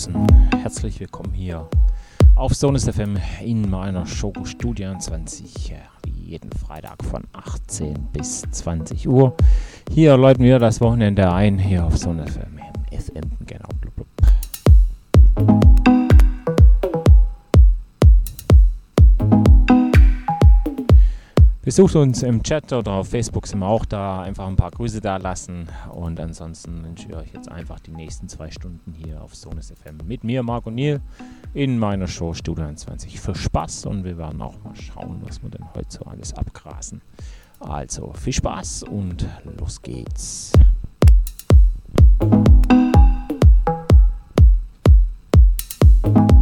Draußen. Herzlich willkommen hier auf Sonus FM in meiner Show Studio 20, wie jeden Freitag von 18 bis 20 Uhr. Hier läuten wir das Wochenende ein, hier auf Sonus FM, FM, Besucht uns im Chat oder auf Facebook sind wir auch da. Einfach ein paar Grüße da lassen. Und ansonsten wünsche ich euch jetzt einfach die nächsten zwei Stunden hier auf Sonus FM mit mir, Marco Niel, in meiner Show Studio 21 für Spaß. Und wir werden auch mal schauen, was wir denn heute so alles abgrasen. Also viel Spaß und los geht's. Musik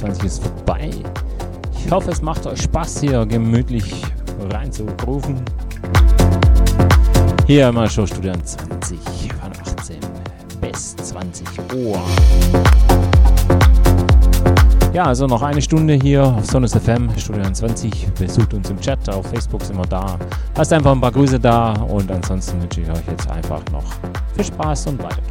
2023 ist vorbei. Ich hoffe, es macht euch Spaß, hier gemütlich reinzurufen. Hier einmal Show Student 20 von 18 bis 20 Uhr. Ja, also noch eine Stunde hier auf Sonus FM, Studio 20. Besucht uns im Chat, auf Facebook sind wir da. Lasst einfach ein paar Grüße da und ansonsten wünsche ich euch jetzt einfach noch viel Spaß und weiter.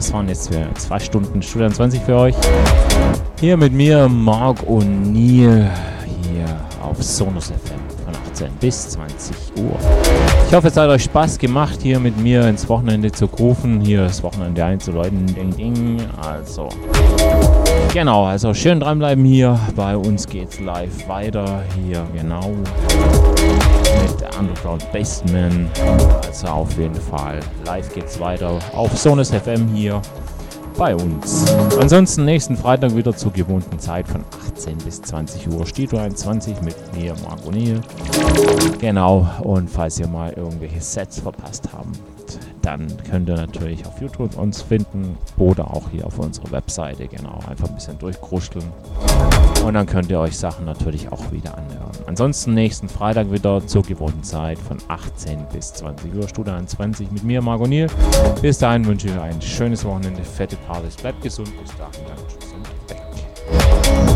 Das waren jetzt für zwei Stunden Studio 20 für euch. Hier mit mir, Marc Neil, hier auf Sonus FM von 18 bis 20 Uhr. Ich hoffe, es hat euch Spaß gemacht, hier mit mir ins Wochenende zu rufen, hier das Wochenende einzuläuten. Ding, ding. Also, genau, also schön dranbleiben hier. Bei uns geht's live weiter hier, genau mit Underground Bassman. Also auf jeden Fall. Live geht's weiter auf Sonus FM hier bei uns. Ansonsten nächsten Freitag wieder zur gewohnten Zeit von 18 bis 20 Uhr. Studio 21 mit mir, Marc O'Neill. Genau, und falls ihr mal irgendwelche Sets verpasst habt, dann könnt ihr natürlich auf YouTube uns finden oder auch hier auf unserer Webseite. Genau, einfach ein bisschen durchkruscheln. Und dann könnt ihr euch Sachen natürlich auch wieder anhören. Ansonsten nächsten Freitag wieder zur gewohnten Zeit von 18 bis 20 Uhr, Studio 21 mit mir, Margot Niel. Bis dahin wünsche ich euch ein schönes Wochenende, fette Partys, bleibt gesund, bis dahin dann tschüss und weg.